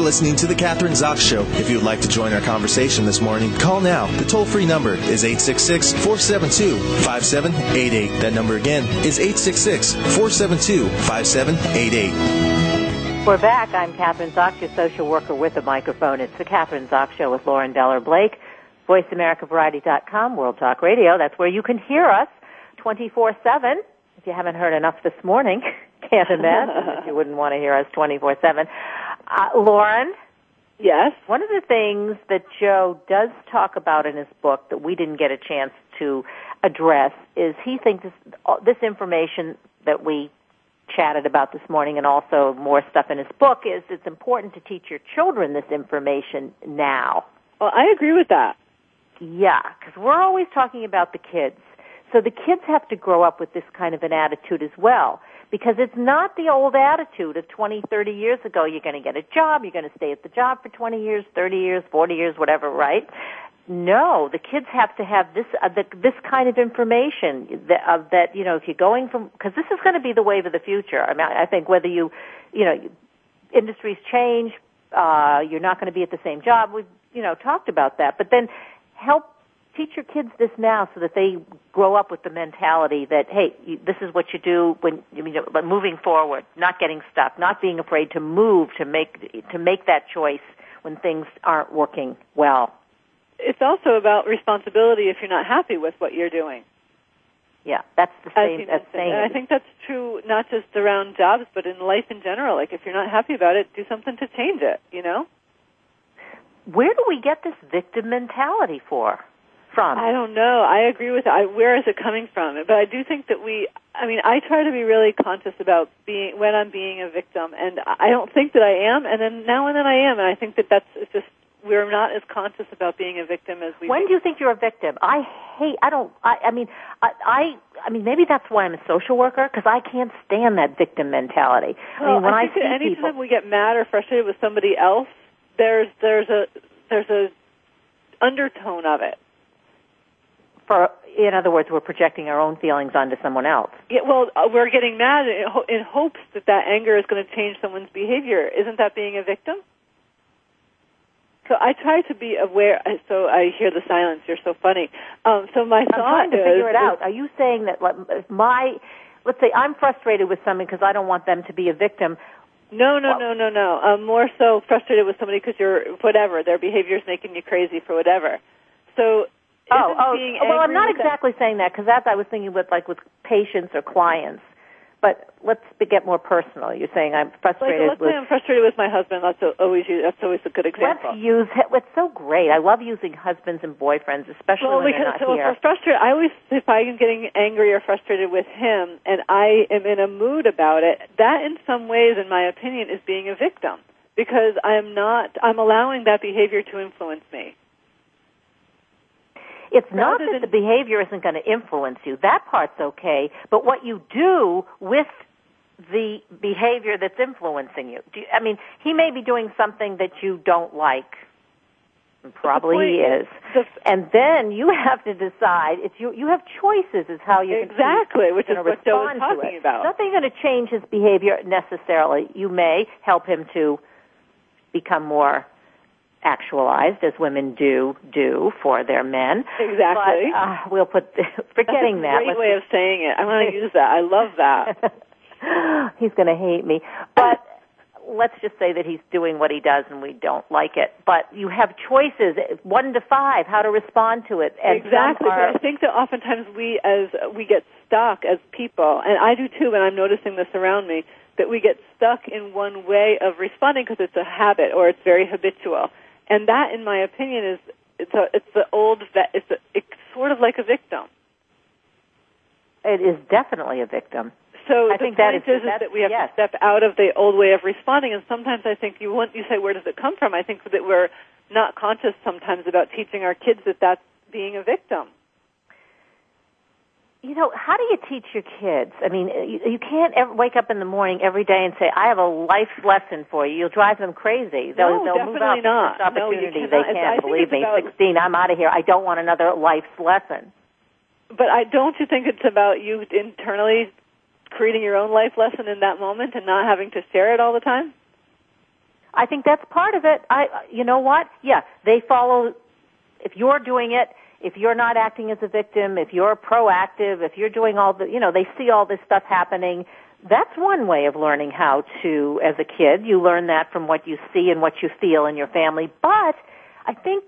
listening to The Kathryn Zox Show. If you would like to join our conversation this morning, call now. The toll free number is 866 472 5788. That number again is 866 472 5788. We're back. I'm Kathryn Zox, your social worker with a microphone. It's the Kathryn Zox Show with Lauren Deller Blake. VoiceAmericaVariety.com, World Talk Radio. That's where you can hear us 24-7. If you haven't heard enough this morning, can't imagine you wouldn't want to hear us 24-7. Uh, Lauren? Yes? One of the things that Joe does talk about in his book that we didn't get a chance to address is he thinks this, this information that we chatted about this morning and also more stuff in his book is it's important to teach your children this information now. Well, I agree with that. Yeah, because we're always talking about the kids. So the kids have to grow up with this kind of an attitude as well. Because it's not the old attitude of 20, 30 years ago, you're going to get a job, you're going to stay at the job for 20 years, 30 years, 40 years, whatever, right? No, the kids have to have this uh, the, this kind of information that, uh, that you know if you're going from because this is going to be the wave of the future. I mean, I think whether you you know industries change, uh, you're not going to be at the same job. We've you know talked about that, but then help teach your kids this now so that they grow up with the mentality that hey you, this is what you do when you know moving forward not getting stuck not being afraid to move to make to make that choice when things aren't working well. It's also about responsibility if you're not happy with what you're doing. Yeah that's the same that's saying and i think that's true not just around jobs but in life in general. Like if you're not happy about it do something to change it you know? Where do we get this victim mentality for? From? I don't know. I agree with it. I, where is it coming from? But I do think that we. I mean, I try to be really conscious about being when I'm being a victim, and I don't think that I am. And then now and then I am, and I think that that's it's just we're not as conscious about being a victim as we. When do you think you're a victim? I hate. I don't. I, I mean, I, I. I mean, maybe that's why I'm a social worker because I can't stand that victim mentality. Well, I mean, when I I, think see that anytime people, we get mad or frustrated with somebody else, there's there's a there's a undertone of it. For in other words, we're projecting our own feelings onto someone else. Yeah, well, uh, we're getting mad in, ho- in hopes that that anger is going to change someone's behavior. Isn't that being a victim? So I try to be aware. So I hear the silence. You're so funny. Um, so my I'm thought trying to is, figure it out. Are you saying that like, if my, let's say I'm frustrated with someone because I don't want them to be a victim. No, no, no, no, no. I'm more so frustrated with somebody because you're whatever their behavior is making you crazy for whatever. So Oh, oh, being well, I'm not with that- exactly saying that because that I was thinking with like with patients or clients. But let's get more personal. You're saying I'm Like, frustrated let's with. say I'm frustrated with my husband. That's always that's always a good example. Let's use. It's so great. I love using husbands and boyfriends, especially well, when because they're not so here. we're frustrated, I always if I'm getting angry or frustrated with him, and I am in a mood about it, that in some ways, in my opinion, is being a victim because I'm not. I'm allowing that behavior to influence me. It's not that the behavior isn't going to influence you. That part's okay. But what you do with the behavior that's influencing you. Do you I mean, he may be doing something that you don't like. Probably he is. and then you have to decide. It's you. You have choices as how you Exactly, which is what Joe was talking about. Nothing going to change his behavior necessarily. You may help him to become more actualized, as women do do for their men. Exactly. But uh, we'll put forgetting That's that. a great let's way of saying it. I want to use that. I love that. he's going to hate me. But let's just say that he's doing what he does and we don't like it. But you have choices, one to five, how to respond to it. And exactly. are- I think that oftentimes we as we get stuck as people, and I do too, and I'm noticing this around me, that we get stuck in one way of responding because it's a habit or it's very habitual. And that, in my opinion, is it's a, it's the old ve- it's a, it's sort of like a victim. it is definitely a victim. So I the think point is- is, is that we have yes. to step out of the old way of responding. And sometimes I think you want you say where does it come from? I think that we're not conscious sometimes about teaching our kids that that's being a victim. You know, how do you teach your kids? I mean, you, you can't ever wake up in the morning every day and say, "I have a life lesson for you." You'll drive them crazy. They'll, No, they'll move out definitely not. No, opportunity. cannot. they can't believe me. about- Sixteen, I'm out of here. I don't want another life's lesson. But I don't you think it's about you internally creating your own life lesson in that moment and not having to share it all the time? I think that's part of it. I, you know what? Yeah, they follow. If you're doing it, if you're not acting as a victim, if you're proactive, if you're doing all the, you know, they see all this stuff happening. That's one way of learning how to, as a kid, you learn that from what you see and what you feel in your family. But I think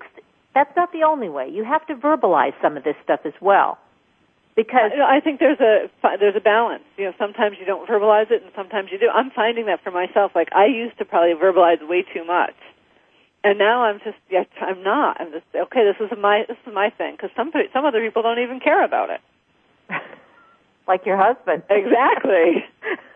that's not the only way. You have to verbalize some of this stuff as well. Because I think there's a there's a balance. You know, sometimes you don't verbalize it, and sometimes you do. I'm finding that for myself. Like I used to probably verbalize way too much, and now I'm just yeah, I'm not. I'm just okay. This is my this is my thing because some some other people don't even care about it. like your husband. Exactly.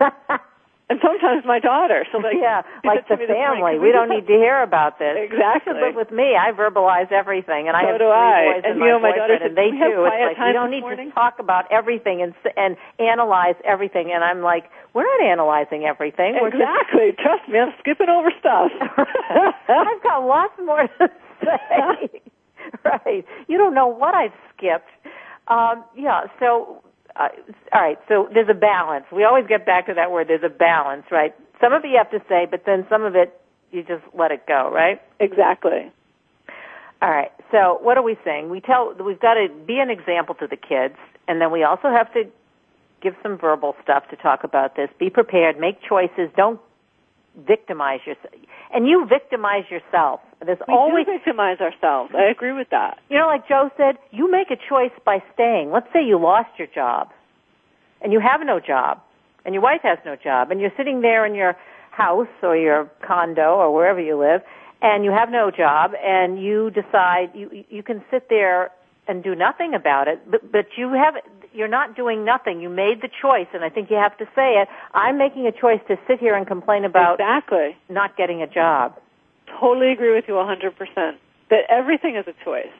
and sometimes my daughter. So like yeah, like the to me this morning, family. "Can We don't need to hear about this. Exactly. You live with me. I verbalize everything, and I have do three I. boys And, and, you my know, my daughter said, and they "Can we do. It's like you don't need morning?" to talk about everything and s- and analyze everything. And I'm like, we're not analyzing everything. We're just- Exactly. Trust me, I'm skipping over stuff. I've got lots more to say. right. You don't know what I've skipped. Um, yeah. So, uh, all right. So there's a balance. We always get back to that word. There's a balance, right? Some of it you have to say, but then some of it you just let it go, right? Exactly. All right. So what are we saying? We tell we've got to be an example to the kids, and then we also have to give some verbal stuff to talk about this. Be prepared. Make choices. Don't victimize yourself. And you victimize yourself. There's We always do victimize ourselves. I agree with that. you know, like Joe said, you make a choice by staying. Let's say you lost your job, and you have no job, and your wife has no job, and you're sitting there in your house or your condo or wherever you live, and you have no job, and you decide you you can sit there and do nothing about it, but but you have you're not doing nothing. You made the choice, and I think you have to say it. I'm making a choice to sit here and complain about exactly not getting a job. Totally agree with you 100%. That everything is a choice.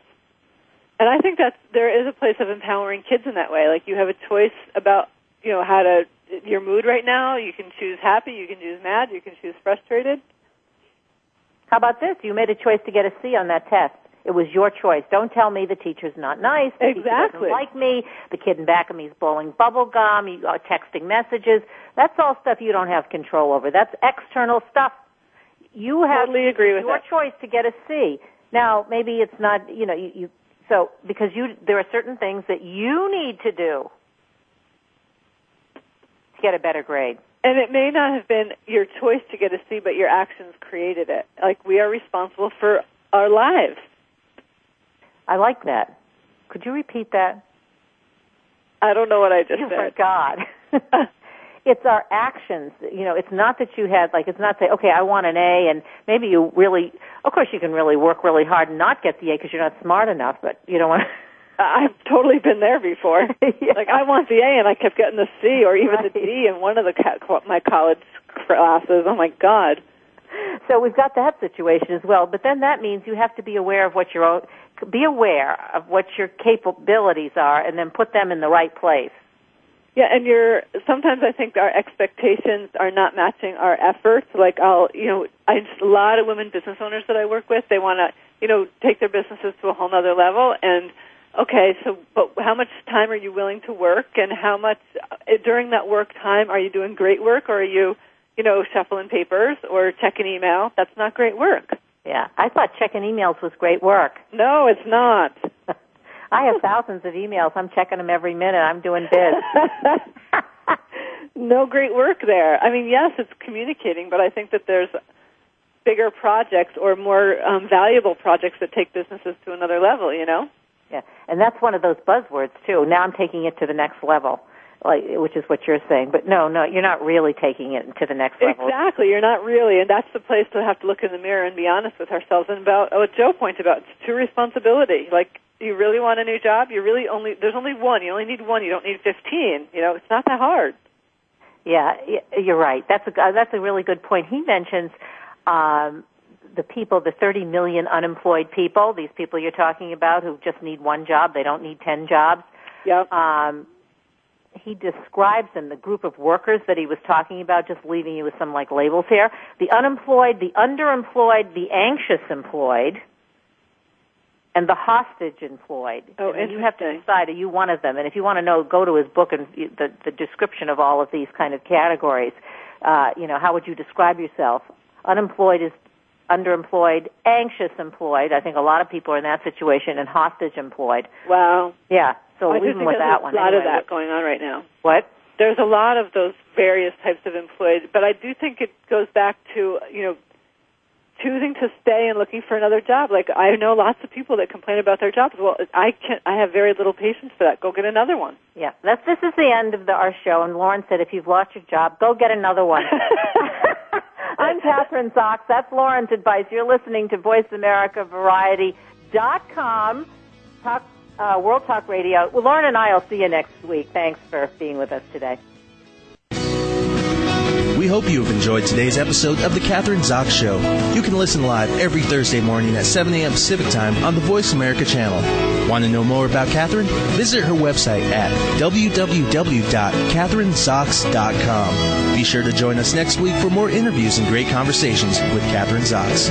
And I think that there is a place of empowering kids in that way. Like you have a choice about, you know, how to your mood right now. You can choose happy, you can choose mad, you can choose frustrated. How about this? You made a choice to get a C on that test. It was your choice. Don't tell me the teacher's not nice. The teacher Exactly. doesn't like me. The kid in back of me is blowing bubble gum. You are texting messages. That's all stuff you don't have control over. That's external stuff. You have Totally agree with your that. choice to get a C. Now, maybe it's not, you know, you, you so because you there are certain things that you need to do to get a better grade. And it may not have been your choice to get a C, but your actions created it. Like we are responsible for our lives. I like that. Could you repeat that? I don't know what I just you said. forgot. it's our actions. You know, it's not that you had like it's not say, okay, I want an A, and maybe you really, of course, you can really work really hard and not get the A because you're not smart enough. But you don't want. I've totally been there before. Like I want the A, and I kept getting the C or even the D in one of the ca- my college classes. Oh my God! So we've got that situation as well. But then that means you have to be aware of what your own, be aware of what your capabilities are, and then put them in the right place. Yeah, and you're sometimes I think our expectations are not matching our efforts. Like I'll, you know, a lot of women business owners that I work with, they want to, you know, take their businesses to a whole nother level. And okay, so but how much time are you willing to work, and how much uh, during that work time are you doing great work, or are you, you know, shuffling papers or checking email? That's not great work. Yeah, I thought checking emails was great work. No, it's not. I have thousands of emails. I'm checking them every minute. I'm doing bids. no great work there. I mean, yes, it's communicating, but I think that there's bigger projects or more um, valuable projects that take businesses to another level. You know. Yeah, and that's one of those buzzwords too. Now I'm taking it to the next level, like which is what you're saying. But no, no, you're not really taking it to the next level. Exactly, you're not really, and that's the place to have to look in the mirror and be honest with ourselves. And about what Joe pointed about, it's true responsibility. Like, you really want a new job? You really only there's only one. You only need one. You don't need fifteen. You know, it's not that hard. Yeah, y- you're right. That's a uh, that's a really good point. He mentions um, the people, the 30 million unemployed people. These people you're talking about who just need one job. They don't need 10 jobs. Yep. Um, he describes them, the group of workers that he was talking about, just leaving you with some like labels here. The unemployed, the underemployed, the anxious employed, and the hostage employed. Oh, and you have to decide, are you one of them? And if you want to know, go to his book and the, the description of all of these kind of categories. Uh, you know, how would you describe yourself? Unemployed is underemployed, anxious employed. I think a lot of people are in that situation, and hostage employed. Wow. Yeah. So I think with there's that a lot anyway. of that going on right now. What? There's a lot of those various types of employed, but I do think it goes back to you know choosing to stay and looking for another job. Like I know lots of people that complain about their jobs. Well, I can I have very little patience for that. Go get another one. Yeah, that's this is the end of the, our show. And Lauren said, if you've lost your job, go get another one. I'm Kathryn Zox. That's Lauren's advice. You're listening to Voice America Variety dot com, Talk uh, World Talk Radio. Well, Lauren and I will see you next week. Thanks for being with us today. We hope you have enjoyed today's episode of The Kathryn Zox Show. You can listen live every Thursday morning at 7 a.m. Pacific Time on the Voice America channel. Want to know more about Kathryn? Visit her website at www.kathrynzox.com. Be sure to join us next week for more interviews and great conversations with Kathryn Zox.